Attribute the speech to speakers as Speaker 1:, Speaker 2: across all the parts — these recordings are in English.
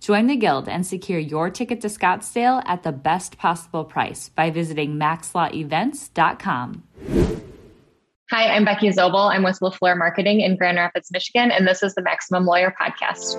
Speaker 1: Join the Guild and secure your ticket to Scottsdale at the best possible price by visiting maxlawevents.com.
Speaker 2: Hi, I'm Becky Zobl. I'm with LaFleur Marketing in Grand Rapids, Michigan, and this is the Maximum Lawyer Podcast.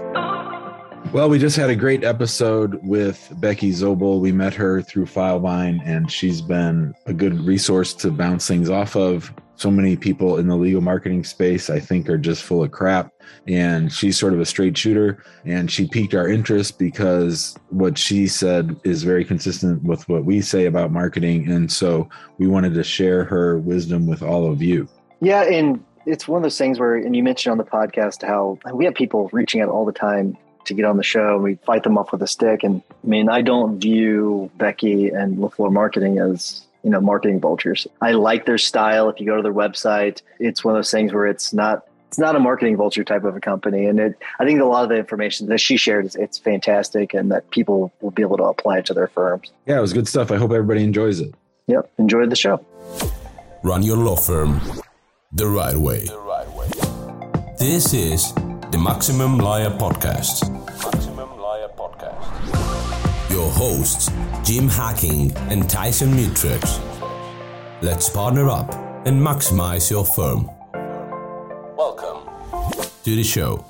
Speaker 3: Well, we just had a great episode with Becky Zobl. We met her through Filevine, and she's been a good resource to bounce things off of. So many people in the legal marketing space, I think, are just full of crap. And she's sort of a straight shooter. And she piqued our interest because what she said is very consistent with what we say about marketing. And so we wanted to share her wisdom with all of you.
Speaker 4: Yeah. And it's one of those things where, and you mentioned on the podcast how we have people reaching out all the time to get on the show. We fight them off with a stick. And I mean, I don't view Becky and LaFleur Marketing as you know, marketing vultures. I like their style. If you go to their website, it's one of those things where it's not it's not a marketing vulture type of a company. And it, I think a lot of the information that she shared is it's fantastic and that people will be able to apply it to their firms.
Speaker 3: Yeah, it was good stuff. I hope everybody enjoys it.
Speaker 4: Yep. Enjoyed the show.
Speaker 5: Run your law firm the right way. The right way. This is the Maximum Lawyer Podcast. Hosts, Jim Hacking and Tyson Mutrux. Let's partner up and maximize your firm. Welcome to the show.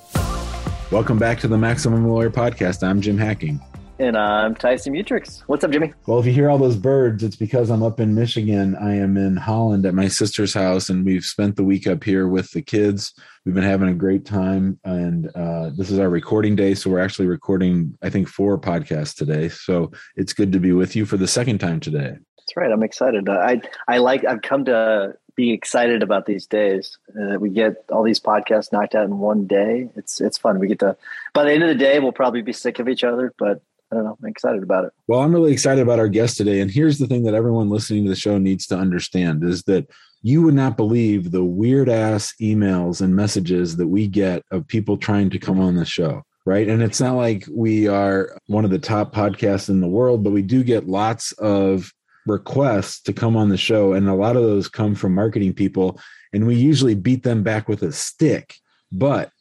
Speaker 3: Welcome back to the Maximum Lawyer Podcast. I'm Jim Hacking.
Speaker 4: And I'm Tyson Mutrux. What's up, Jimmy?
Speaker 3: Well, if you hear all those birds, it's because I'm up in Michigan. I am in Holland at my sister's house, and we've spent the week up here with the kids. We've been having a great time, and uh, this is our recording day. So we're actually recording, I think, four podcasts today. So it's good to be with you for the second time today.
Speaker 4: That's right. I'm excited. I I like. I've come to be excited about these days. Uh, we get all these podcasts knocked out in one day. It's it's fun. We get to. By the end of the day, we'll probably be sick of each other, but I don't know. I'm excited about it.
Speaker 3: Well, I'm really excited about our guest today. And here's the thing that everyone listening to the show needs to understand is that you would not believe the weird ass emails and messages that we get of people trying to come on the show. Right. And it's not like we are one of the top podcasts in the world, but we do get lots of requests to come on the show. And a lot of those come from marketing people. And we usually beat them back with a stick. But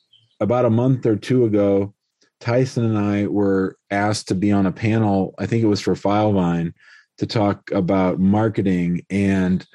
Speaker 3: about a month or two ago, Tyson and I were asked to be on a panel, I think it was for Filevine, to talk about marketing. And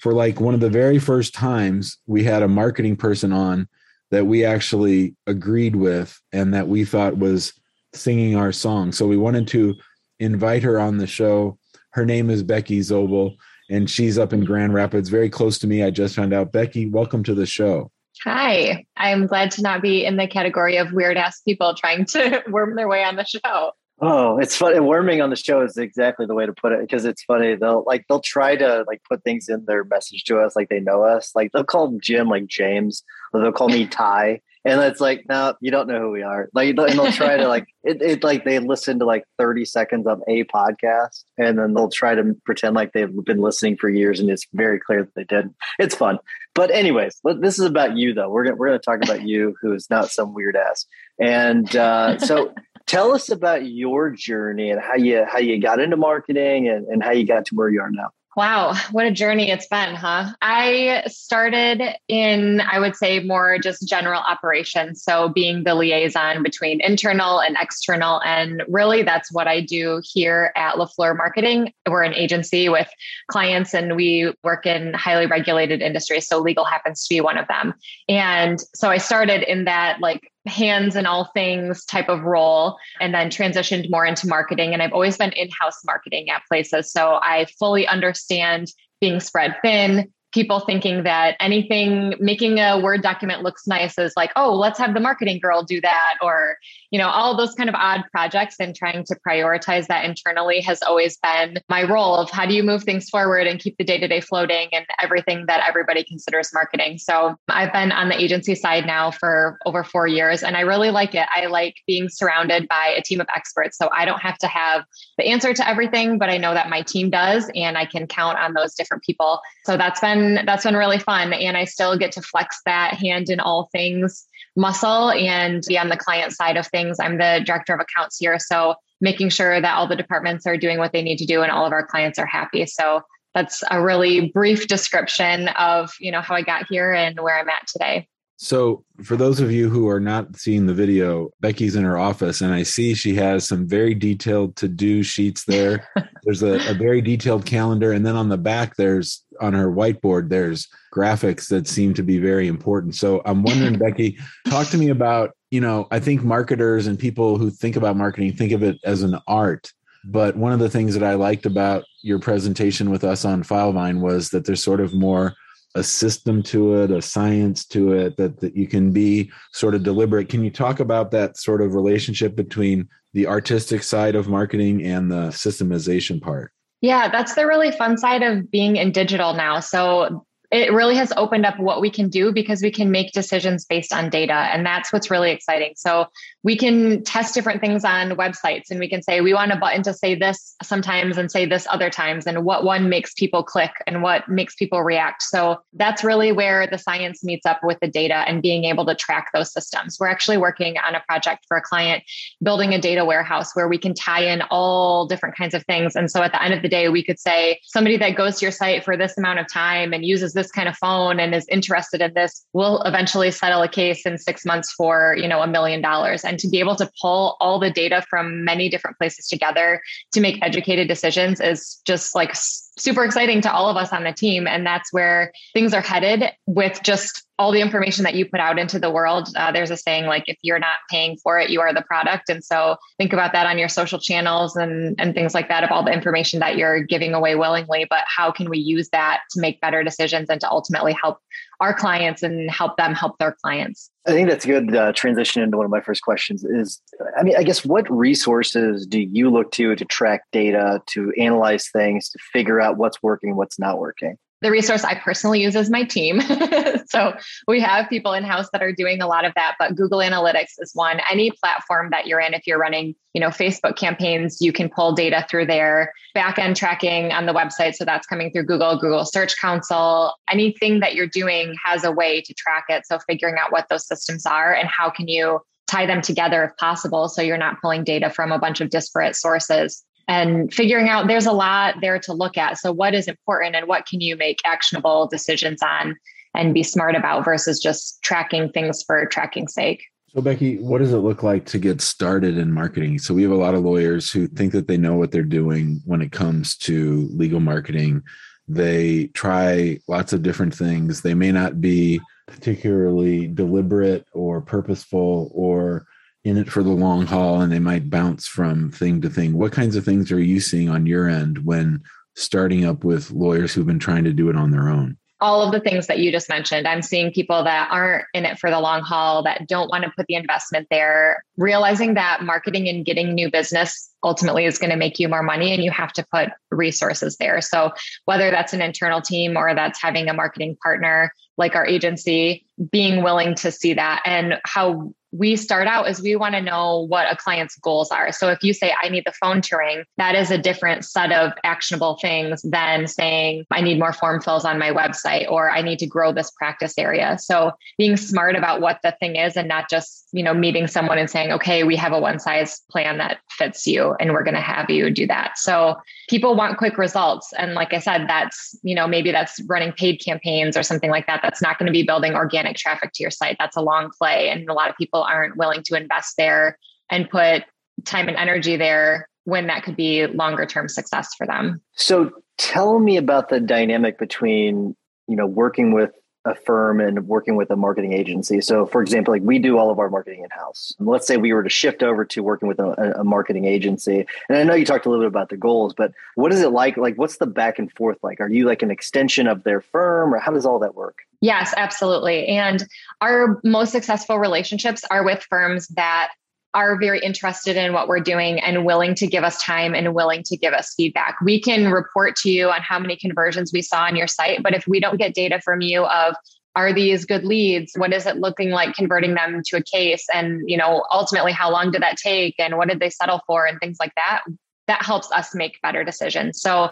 Speaker 3: for like one of the very first times, we had a marketing person on that we actually agreed with and that we thought was singing our song. So we wanted to invite her on the show. Her name is Becky Zobl, and she's up in Grand Rapids, very close to me. I just found out. Becky, welcome to the show.
Speaker 2: Hi, I'm glad to not be in the category of weird ass people trying to worm their way on the show.
Speaker 4: Oh, it's funny. Worming on the show is exactly the way to put it because it's funny. They'll like they'll try to like put things in their message to us like they know us. Like they'll call Jim like James, or they'll call me Ty, and it's like, no, you don't know who we are. Like, and they'll try to like it, it. Like they listen to like thirty seconds of a podcast, and then they'll try to pretend like they've been listening for years, and it's very clear that they didn't. It's fun, but anyways, this is about you though. We're gonna we're gonna talk about you, who is not some weird ass, and uh, so tell us about your journey and how you how you got into marketing and, and how you got to where you are now.
Speaker 2: Wow, what a journey it's been, huh? I started in, I would say, more just general operations. So, being the liaison between internal and external. And really, that's what I do here at LaFleur Marketing. We're an agency with clients and we work in highly regulated industries. So, legal happens to be one of them. And so, I started in that like hands in all things type of role and then transitioned more into marketing. And I've always been in-house marketing at places so I fully understand being spread thin people thinking that anything making a Word document looks nice is like, oh, let's have the marketing girl do that, or you know, all those kind of odd projects and trying to prioritize that internally has always been my role of how do you move things forward and keep the day to day floating and everything that everybody considers marketing. So I've been on the agency side now for over four years and I really like it. I like being surrounded by a team of experts. So I don't have to have the answer to everything, but I know that my team does and I can count on those different people. So that's been that's been really fun. And I still get to flex that hand in all things muscle and be on the client side of things. I'm the director of accounts here. So making sure that all the departments are doing what they need to do and all of our clients are happy. So that's a really brief description of, you know, how I got here and where I'm at today.
Speaker 3: So, for those of you who are not seeing the video, Becky's in her office, and I see she has some very detailed to do sheets there. there's a, a, very detailed calendar, and then on the back, there's on her whiteboard, there's graphics that seem to be very important. So, I'm wondering, Becky, talk to me about you know, I think marketers and people who think about marketing think of it as an art. But one of the things that I liked about your presentation with us on Filevine was that there's sort of more a system to it, a science to it, that, that you can be sort of deliberate. Can you talk about that sort of relationship between the artistic side of marketing and the systemization part?
Speaker 2: Yeah, that's the really fun side of being in digital now. So it really has opened up what we can do because we can make decisions based on data. And that's what's really exciting. So we can test different things on websites and we can say, we want a button to say this sometimes and say this other times, and what one makes people click and what makes people react. So that's really where the science meets up with the data and being able to track those systems. We're actually working on a project for a client building a data warehouse where we can tie in all different kinds of things. And so at the end of the day, we could say somebody that goes to your site for this amount of time and uses this this kind of phone and is interested in this will eventually settle a case in six months for you know a million dollars. And to be able to pull all the data from many different places together to make educated decisions is just like super exciting to all of us on the team and that's where things are headed with just all the information that you put out into the world. Uh, there's a saying like, if you're not paying for it, you are the product. And so think about that on your social channels and, and things like that of all the information that you're giving away willingly. But how can we use that to make better decisions and to ultimately help our clients and help them help their clients?
Speaker 4: I think that's a good uh, transition into one of my first questions is I mean, I guess what resources do you look to to track data, to analyze things, to figure out what's working, what's not working?
Speaker 2: The resource I personally use is my team. so we have people in house that are doing a lot of that, but Google Analytics is one. Any platform that you're in, if you're running, you know, Facebook campaigns, you can pull data through their back end tracking on the website. So that's coming through Google, Google Search Console. Anything that you're doing has a way to track it. So figuring out what those systems are and how can you tie them together if possible so you're not pulling data from a bunch of disparate sources and figuring out there's a lot there to look at. So, what is important and what can you make actionable decisions on and be smart about versus just tracking things for tracking's sake?
Speaker 3: So, Becky, what does it look like to get started in marketing? So, we have a lot of lawyers who think that they know what they're doing when it comes to legal marketing. They try lots of different things. They may not be particularly deliberate or purposeful or in it for the long haul and they might bounce from thing to thing. What kinds of things are you seeing on your end when starting up with lawyers who've been trying to do it on their own?
Speaker 2: all of the things that you just mentioned. I'm seeing people that aren't in it for the long haul, that don't want to put the investment there, realizing that marketing and getting new business ultimately is going to make you more money and you have to put resources there. So, whether that's an internal team or that's having a marketing partner like our agency, being willing to see that and how we start out is we want to know what a client's goals are. So if you say, I need the phone to ring, that is a different set of actionable things than saying, I need more form fills on my website or I need to grow this practice area. So being smart about what the thing is and not just, you know, meeting someone and saying, okay, we have a one size plan that fits you and we're going to have you do that. So people want quick results. And like I said, that's, you know, maybe that's running paid campaigns or something like that. That's not going to be building organic traffic to your site. That's a long play. And a lot of people aren't willing to invest there and put time and energy there when that could be longer term success for them.
Speaker 4: So tell me about the dynamic between, you know, working with a firm and working with a marketing agency. So, for example, like we do all of our marketing in house. Let's say we were to shift over to working with a, a, marketing agency. And I know you talked a little bit about the goals, but what is it like? Like, what's the back and forth like? Are you like an extension of their firm or how does all that work?
Speaker 2: Yes, absolutely. And our most successful relationships are with firms that are very interested in what we're doing and willing to give us time and willing to give us feedback. We can report to you on how many conversions we saw on your site, but if we don't get data from you of are these good leads? What is it looking like converting them to a case? And you know ultimately how long did that take? And what did they settle for? And things like that. That helps us make better decisions. So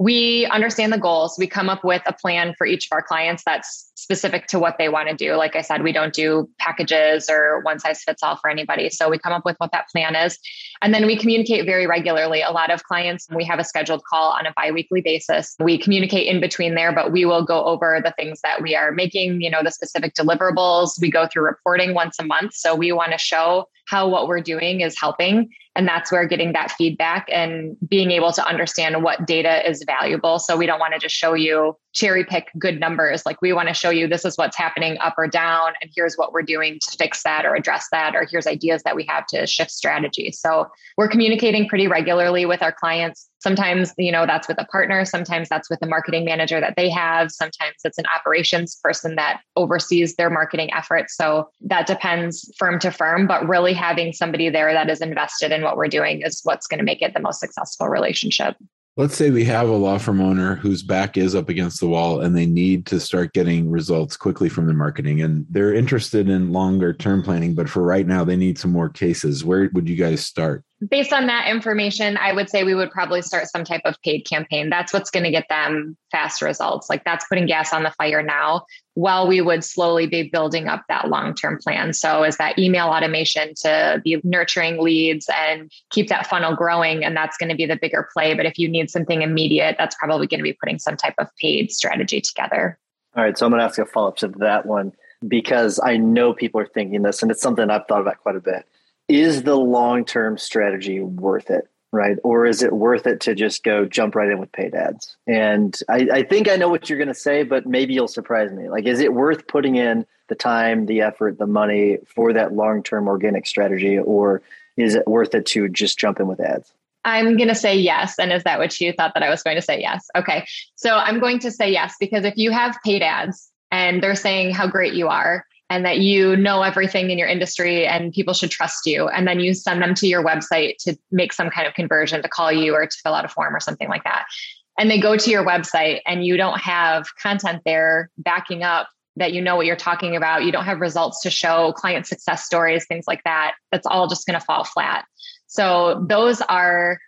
Speaker 2: we understand the goals. We come up with a plan for each of our clients that's specific to what they want to do. Like I said, we don't do packages or one size fits all for anybody. So we come up with what that plan is. And then we communicate very regularly. A lot of clients, we have a scheduled call on a biweekly basis. We communicate in between there, but we will go over the things that we are making, you know, the specific deliverables. We go through reporting once a month. So we want to show how what we're doing is helping and that's where getting that feedback and being able to understand what data is valuable. So we don't want to just show you cherry pick good numbers. Like we want to show you this is what's happening up or down, and here's what we're doing to fix that or address that, or here's ideas that we have to shift strategy. So we're communicating pretty regularly with our clients. Sometimes, you know, that's with a partner. Sometimes that's with a marketing manager that they have. Sometimes it's an operations person that oversees their marketing efforts. So that depends firm to firm, but really having somebody there that is invested in what we're doing is what's going to make it the most successful relationship.
Speaker 3: Let's say we have a law firm owner whose back is up against the wall and they need to start getting results quickly from the marketing and they're interested in longer term planning but for right now they need some more cases. Where would you guys start
Speaker 2: based on that information, I would say we would probably start some type of paid campaign. That's what's going to get them fast results. Like that's putting gas on the fire now while we would slowly be building up that long term plan. So, is that email automation to be nurturing leads and keep that funnel growing? And that's going to be the bigger play. But if you need something immediate, that's probably going to be putting some type of paid strategy together.
Speaker 4: All right. So, I'm going to ask a follow up to that one because I know people are thinking this and it's something I've thought about quite a bit is the long term strategy worth it? Right. Or is it worth it to just go jump right in with paid ads? And I, I think I know what you're going to say, but maybe you'll surprise me. Like, is it worth putting in the time, the effort, the money for that long term organic strategy? Or is it worth it to just jump in with ads?
Speaker 2: I'm going to say yes. And is that what you thought that I was going to say yes? Okay. So I'm going to say yes because if you have paid ads and they're saying how great you are, and that you know everything in your industry and people should trust you. And then you send them to your website to make some kind of conversion to call you or to fill out a form or something like that. And they go to your website and you don't have content there backing up that you know what you're talking about. You don't have results to show, client success stories, things like that. That's all just going to fall flat. So those are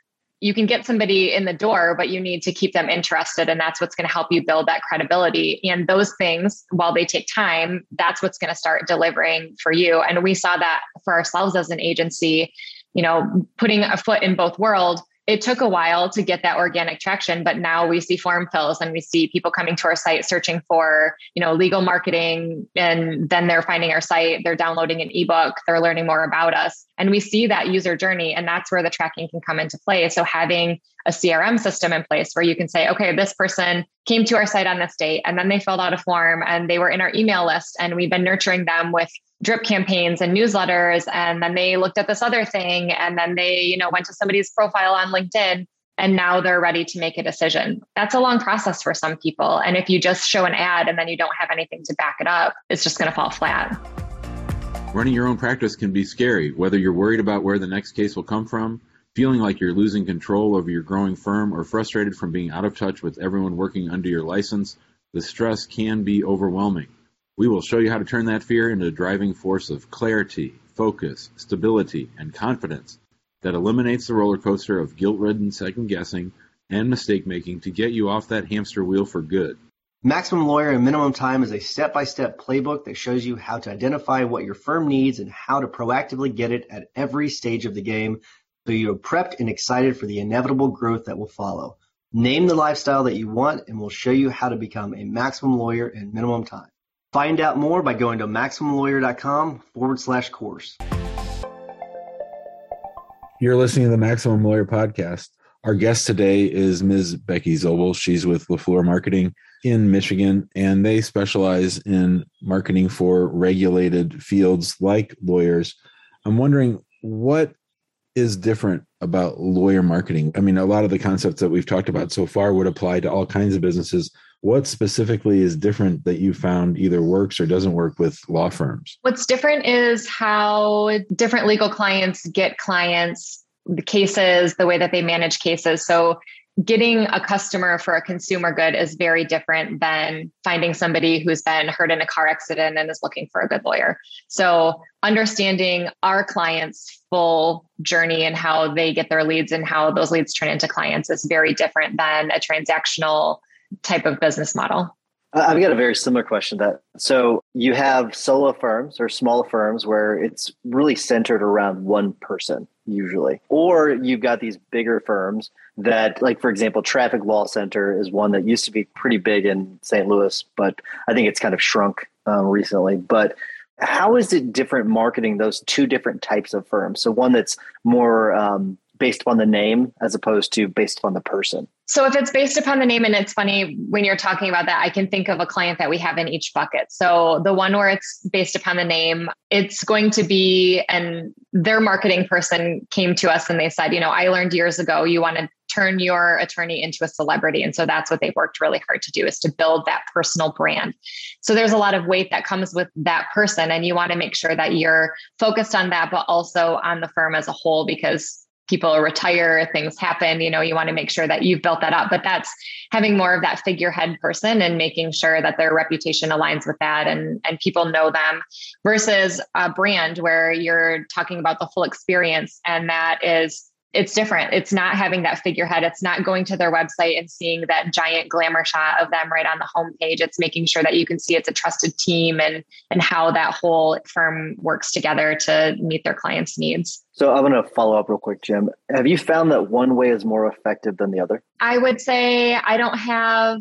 Speaker 2: you can get somebody in the door, but you need to keep them interested. And that's what's going to help you build that credibility. And those things, while they take time, that's what's going to start delivering for you. And we saw that for ourselves as an agency, you know, putting a foot in both worlds it took a while to get that organic traction but now we see form fills and we see people coming to our site searching for you know legal marketing and then they're finding our site they're downloading an ebook they're learning more about us. And we see that user journey and that's where the tracking can come into play. So having a crm system in place where you can say okay this person came to our site on this date and then they filled out a form and they were in our email list and we've been nurturing them with drip campaigns and newsletters. And then they looked at this other thing and then they you know went to somebody's profile on linkedin and now they're ready to make a decision. That's a long process for some people. And if you just show an ad and then you don't have anything to back it up it's just going to fall flat.
Speaker 3: Running your own practice can be scary whether you're worried about where the next case will come from feeling like you're losing control over your growing firm or frustrated from being out of touch with everyone working under your license the stress can be overwhelming we will show you how to turn that fear into a driving force of clarity, focus, stability, and confidence that eliminates the roller coaster of guilt ridden second guessing and mistake making to get you off that hamster wheel for good.
Speaker 6: Maximum Lawyer and Minimum Time is a step by step playbook that shows you how to identify what your firm needs and how to proactively get it at every stage of the game so you're prepped and excited for the inevitable growth that will follow. Name the lifestyle that you want, and we'll show you how to become a maximum lawyer in minimum time. Find out more by going to MaximumLawyer.com forward slash course.
Speaker 3: You're listening to the Maximum Lawyer Podcast. Our guest today is Ms. Becky Zobl. She's with LaFleur Marketing in Michigan, and they specialize in marketing for regulated fields like lawyers. I'm wondering what is different about lawyer marketing? I mean, a lot of the concepts that we've talked about so far would apply to all kinds of businesses. What specifically is different that you found either works or doesn't work with law firms?
Speaker 2: What's different is how different legal clients get clients, the cases, the way that they manage cases. So getting a customer for a consumer good is very different than finding somebody who's been hurt in a car accident and is looking for a good lawyer. So, understanding our clients' full journey and how they get their leads and how those leads turn into clients is very different than a transactional type of business model.
Speaker 4: I've got a very similar question that so you have solo firms or small firms where it's really centered around one person usually. Or you've got these bigger firms that like for example Traffic Law Center is one that used to be pretty big in St. Louis, but I think it's kind of shrunk um, recently. But how is it different marketing those two different types of firms? So one that's more um, based upon the name as opposed to based upon the person?
Speaker 2: So if it's based upon the name, and it's funny when you're talking about that, I can think of a client that we have in each bucket. So the one where it's based upon the name, it's going to be, and their marketing person came to us and they said, you know, I learned years ago you want to turn your attorney into a celebrity. And so that's what they've worked really hard to do is to build that personal brand. So there's a lot of weight that comes with that person. And you want to make sure that you're focused on that, but also on the firm as a whole, because people retire, things happen, you know, you want to make sure that you've built that up. But that's having more of that figurehead person and making sure that their reputation aligns with that and, and people know them versus a brand where you're talking about the full experience. And that is it's different. It's not having that figurehead. It's not going to their website and seeing that giant glamour shot of them right on the homepage. It's making sure that you can see it's a trusted team and and how that whole firm works together to meet their clients' needs.
Speaker 4: So I'm going to follow up real quick, Jim. Have you found that one way is more effective than the other?
Speaker 2: I would say I don't have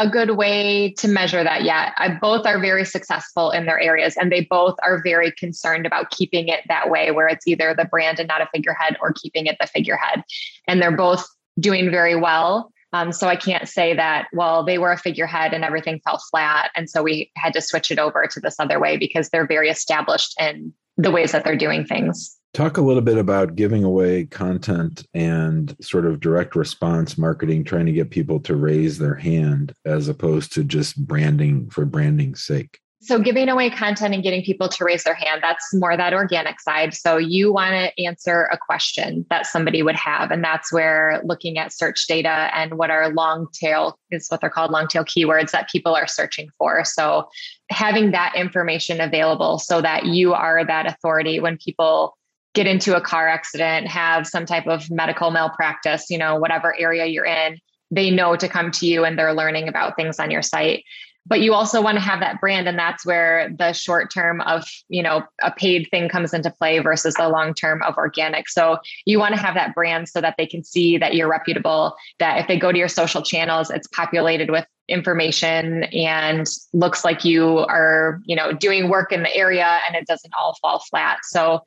Speaker 2: a good way to measure that yet. I, both are very successful in their areas and they both are very concerned about keeping it that way, where it's either the brand and not a figurehead or keeping it the figurehead. And they're both doing very well. Um, so I can't say that, well, they were a figurehead and everything fell flat. And so we had to switch it over to this other way because they're very established in the ways that they're doing things.
Speaker 3: Talk a little bit about giving away content and sort of direct response marketing, trying to get people to raise their hand as opposed to just branding for branding's sake.
Speaker 2: So, giving away content and getting people to raise their hand, that's more that organic side. So, you want to answer a question that somebody would have. And that's where looking at search data and what are long tail is what they're called long tail keywords that people are searching for. So, having that information available so that you are that authority when people get into a car accident, have some type of medical malpractice, you know, whatever area you're in, they know to come to you and they're learning about things on your site. But you also want to have that brand, and that's where the short term of, you know, a paid thing comes into play versus the long term of organic. So you want to have that brand so that they can see that you're reputable, that if they go to your social channels, it's populated with information and looks like you are, you know, doing work in the area and it doesn't all fall flat. So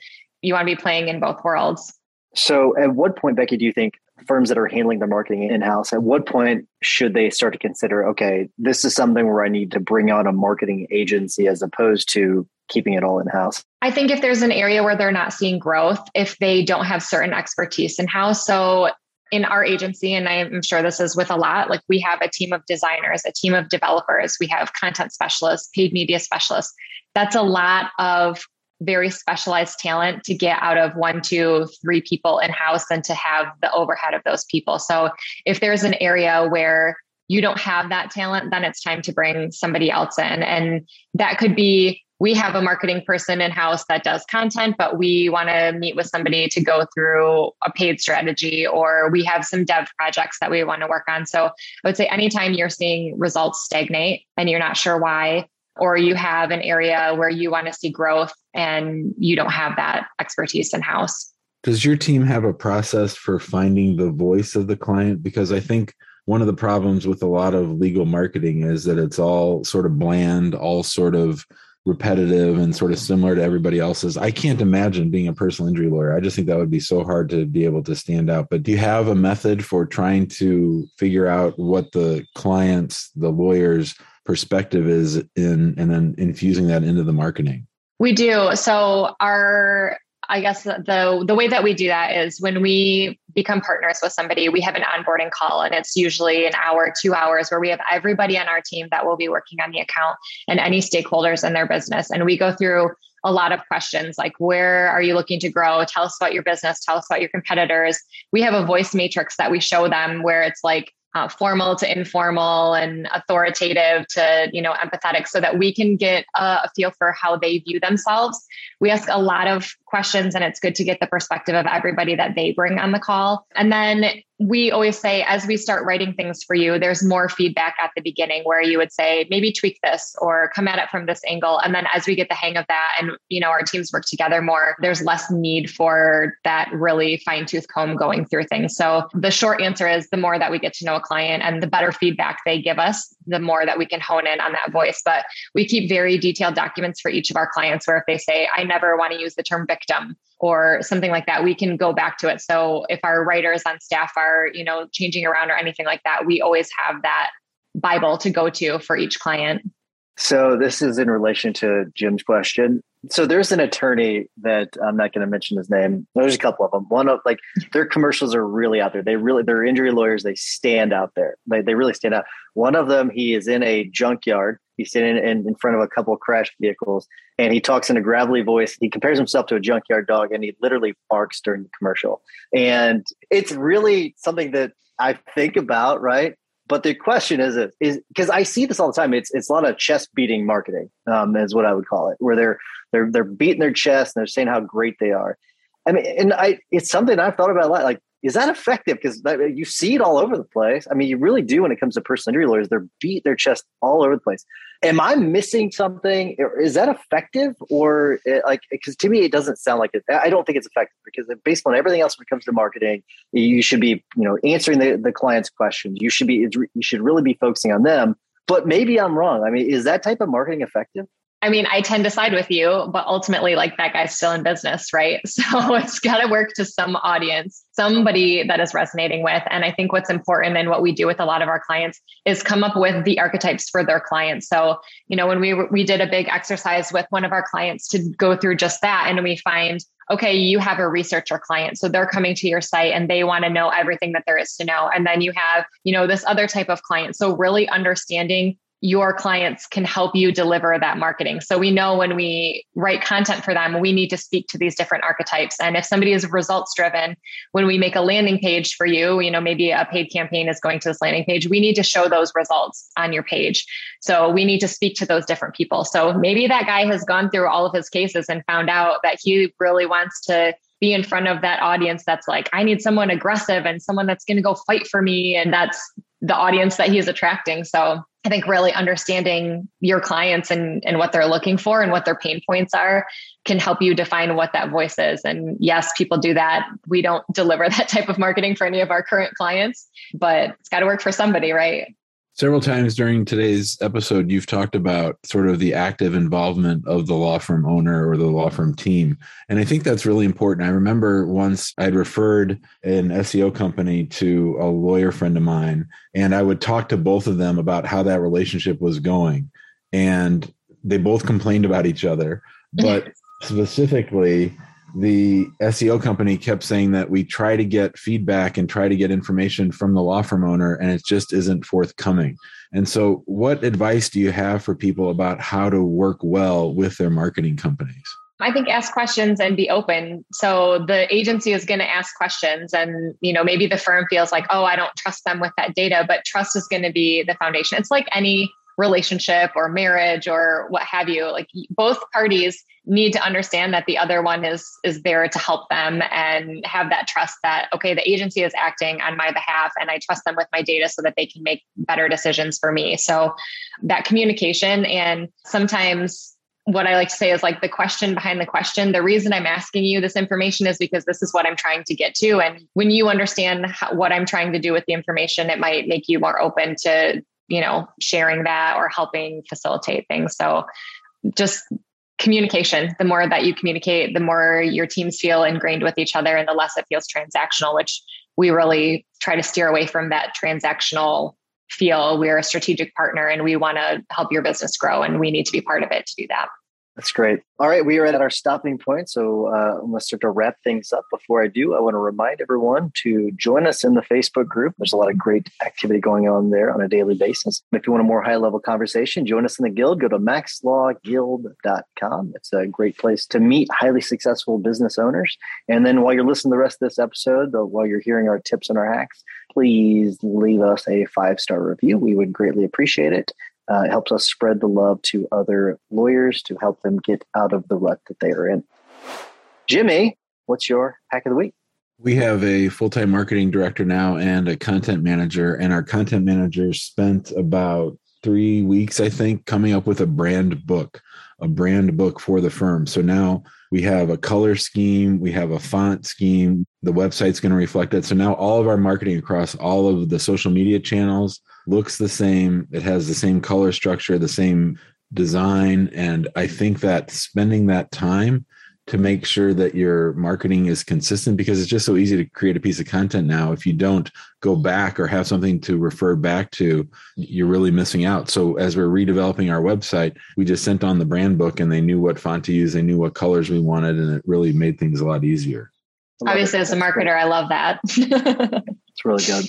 Speaker 2: you want to be playing in both worlds.
Speaker 4: So, at what point, Becky, do you think firms that are handling their marketing in house, at what point should they start to consider, okay, this is something where I need to bring on a marketing agency as opposed to keeping it all in house?
Speaker 2: I think if there's an area where they're not seeing growth, if they don't have certain expertise in house. So, in our agency, and I'm sure this is with a lot, like we have a team of designers, a team of developers, we have content specialists, paid media specialists. That's a lot of very specialized talent to get out of one, two, three people in house and to have the overhead of those people. So if there's an area where you don't have that talent, then it's time to bring somebody else in. And that could be we have a marketing person in house that does content, but we want to meet with somebody to go through a paid strategy, or we have some dev projects that we want to work on. So I would say anytime you're seeing results stagnate and you're not sure why, or you have an area where you want to see growth and you don't have that expertise in house.
Speaker 3: Does your team have a process for finding the voice of the client? Because I think one of the problems with a lot of legal marketing is that it's all sort of bland, all sort of repetitive and sort of similar to everybody else's. I can't imagine being a personal injury lawyer. I just think that would be so hard to be able to stand out. But do you have a method for trying to figure out what the clients, the lawyers' perspective is in and then infusing that into the marketing?
Speaker 2: We do. So our I guess the the way that we do that is when we become partners with somebody, we have an onboarding call, and it's usually an hour, two hours, where we have everybody on our team that will be working on the account and any stakeholders in their business, and we go through a lot of questions like where are you looking to grow tell us about your business tell us about your competitors we have a voice matrix that we show them where it's like uh, formal to informal and authoritative to you know empathetic so that we can get a, a, feel for how they view themselves. We ask a lot of questions and it's good to get the perspective of everybody that they bring on the call. And then we always say as we start writing things for you there's more feedback at the beginning where you would say maybe tweak this or come at it from this angle. And then as we get the hang of that and you know our teams work together more there's less need for that really fine tooth comb going through things. So the short answer is the more that we get to know a client and the better feedback they give us the more that we can hone in on that voice. But we keep very detailed documents for each of our clients where if they say i never want to use the term victim or something like that we can go back to it. So if our writers on staff are you know changing around or anything like that we always have that bible to go to for each client.
Speaker 4: So this is in relation to jim's question. So there's an attorney that i'm not going to mention his name. There's a couple of them. One of like their commercials are really out there. They really they're injury lawyers. They stand out there. They, they really stand out. One of them he is in a junkyard He's sitting in, in front of a couple of crashed vehicles and he talks in a gravelly voice. He compares himself to a junkyard dog and he literally barks during the commercial. And it's really something that I think about, right? But the question is, is because I see this all the time. It's it's a lot of chest beating marketing, um, is what I would call it, where they're they're they're beating their chest and they're saying how great they are. I mean, and I it's something I've thought about a lot. Like is that effective? Because you see it all over the place. I mean, you really do when it comes to personal injury lawyers. They're beat their chest all over the place. Am I missing something? Is that effective, or eh, like? Because to me, it doesn't sound like it. I don't think it's effective because based on everything else when it comes to marketing, you should be, you know, answering the, the client's questions. You should be, you should really be focusing on them. But maybe I'm wrong. I mean, is that type of marketing effective?
Speaker 2: I mean, I tend to side with you, but ultimately, like that guy's still in business, right? So it's got to work to some audience, somebody that is resonating with. And I think what's important and what we do with a lot of our clients is come up with the archetypes for their clients. So, you know, when we we did a big exercise with one of our clients to go through just that, and we find okay, you have a researcher client. So they're coming to your site and they want to know everything that there is to know. And then you have, you know, this other type of client. So really understanding your clients can help you deliver that marketing. So we know when we write content for them, we need to speak to these different archetypes. And if somebody is results driven, when we make a landing page for you, you know, maybe a paid campaign is going to this landing page, we need to show those results on your page. So we need to speak to those different people. So maybe that guy has gone through all of his cases and found out that he really wants to be in front of that audience that's like, I need someone aggressive and someone that's going to go fight for me. And that's the audience that he's attracting. So I think really understanding your clients and, and what they're looking for and what their pain points are can help you define what that voice is. And yes, people do that. We don't deliver that type of marketing for any of our current clients, but it's got to work for somebody, right?
Speaker 3: Several times during today's episode, you've talked about sort of the active involvement of the law firm owner or the law firm team. And I think that's really important. I remember once I'd referred an SEO company to a lawyer friend of mine, and I would talk to both of them about how that relationship was going. And they both complained about each other. But specifically, the SEO company kept saying that we try to get feedback and try to get information from the law firm owner, and it just isn't forthcoming. And so, what advice do you have for people about how to work well with their marketing companies?
Speaker 2: I think ask questions and be open. So the agency is going to ask questions and you know maybe the firm feels like oh I don't trust them with that data but trust is going to be the foundation. It's like any relationship or marriage or what have you like both parties need to understand that the other one is is there to help them and have that trust that okay the agency is acting on my behalf and i trust them with my data so that they can make better decisions for me so that communication and sometimes what I like to say is like the question behind the question. The reason I'm asking you this information is because this is what I'm trying to get to. And when you understand how, what I'm trying to do with the information, it might make you more open to you know sharing that or helping facilitate things so just communication. The more that you communicate, the more your teams feel ingrained with each other and the less it feels transactional, which we really try to steer away from that transactional feel. We're a strategic partner and we want to help your business grow and we need to be part of it to do that.
Speaker 4: That's great. All right, we are at our stopping point. So uh, I'm going to start to wrap things up. Before I do, I want to remind everyone to join us in the Facebook group. There's a lot of great activity going on there on a daily basis. If you want a more high level conversation, join us in the guild. Go to maxlawguild.com. It's a great place to meet highly successful business owners. And then while you're listening to the rest of this episode, while you're hearing our tips and our hacks, please leave us a five star review. We would greatly appreciate it. Uh, it helps us spread the love to other lawyers to help them get out of the rut that they are in. Jimmy, what's your hack of the week?
Speaker 3: We have a full time marketing director now and a content manager, and our content manager spent about three weeks, I think, coming up with a brand book, a brand book for the firm. So now we have a color scheme, we have a font scheme, the website's going to reflect it. So now all of our marketing across all of the social media channels, looks the same. It has the same color structure, the same design. And I think that spending that time to make sure that your marketing is consistent because it's just so easy to create a piece of content now. If you don't go back or have something to refer back to, you're really missing out. So as we're redeveloping our website, we just sent on the brand book and they knew what font to use, they knew what colors we wanted, and it really made things a lot easier.
Speaker 2: Obviously, as a marketer, I love that.
Speaker 4: it's really good.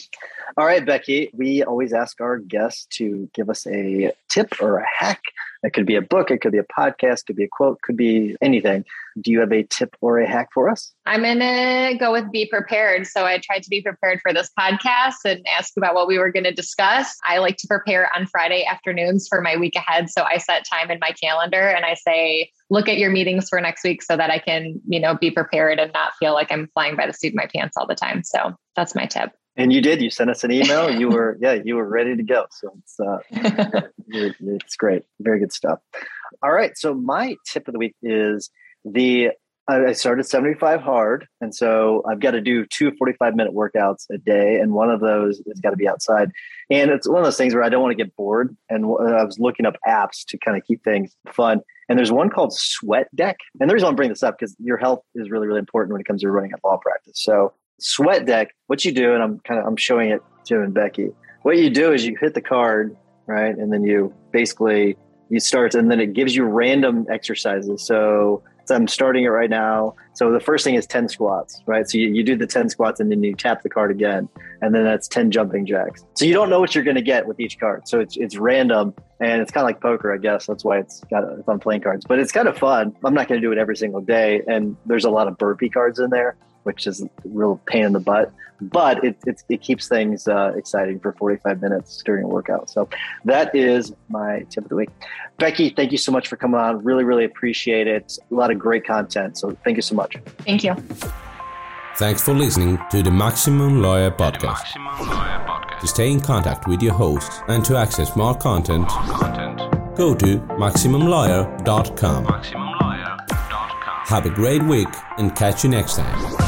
Speaker 4: All right, Becky, we always ask our guests to give us a tip or a hack. It could be a book, it could be a podcast, it could be a quote, could be anything. Do you have a tip or a hack for us?
Speaker 2: I'm going to go with be prepared. So I tried to be prepared for this podcast and ask about what we were going to discuss. I like to prepare on Friday afternoons for my week ahead. So I set time in my calendar and I say, look at your meetings for next week so that I can, you know, be prepared and not feel like I'm flying by the seat of my pants all the time. So that's my tip.
Speaker 4: And you did. You sent us an email. You were, yeah, you were ready to go. So it's, uh, it's great. Very good stuff. All right. So my tip of the week is the. I started 75 hard, and so I've got to do two 45 minute workouts a day, and one of those has got to be outside. And it's one of those things where I don't want to get bored, and I was looking up apps to kind of keep things fun. And there's one called Sweat Deck, and the reason I'm bringing this up because your health is really, really important when it comes to running a law practice. So sweat deck, what you do, and I'm kind of I'm showing it to and Becky. What you do is you hit the card, right, and then you basically you start, and then it gives you random exercises. So, so I'm starting it right now. So the first thing is 10 squats, right? So you, you do the 10 squats and then you tap the card again, and then that's 10 jumping jacks. So you don't know what you're going to get with each card. So it's it's random, and it's kind of like poker, I guess. That's why it's got it's on playing cards, but it's kind of fun. I'm not going to do it every single day, and there's a lot of burpee cards in there which is a real pain in the butt. But it, it, it keeps things uh, exciting for 45 minutes during a workout. So that is my tip of the week. Becky, thank you so much for coming on. Really, really appreciate it. A lot of great content. So thank you so much.
Speaker 2: Thank you.
Speaker 5: Thanks for listening to the Maximum Lawyer Podcast. Maximum Lawyer Podcast. To stay in contact with your host and to access more content, more content. go to MaximumLawyer.com. MaximumLawyer.com. Have a great week and catch you next time.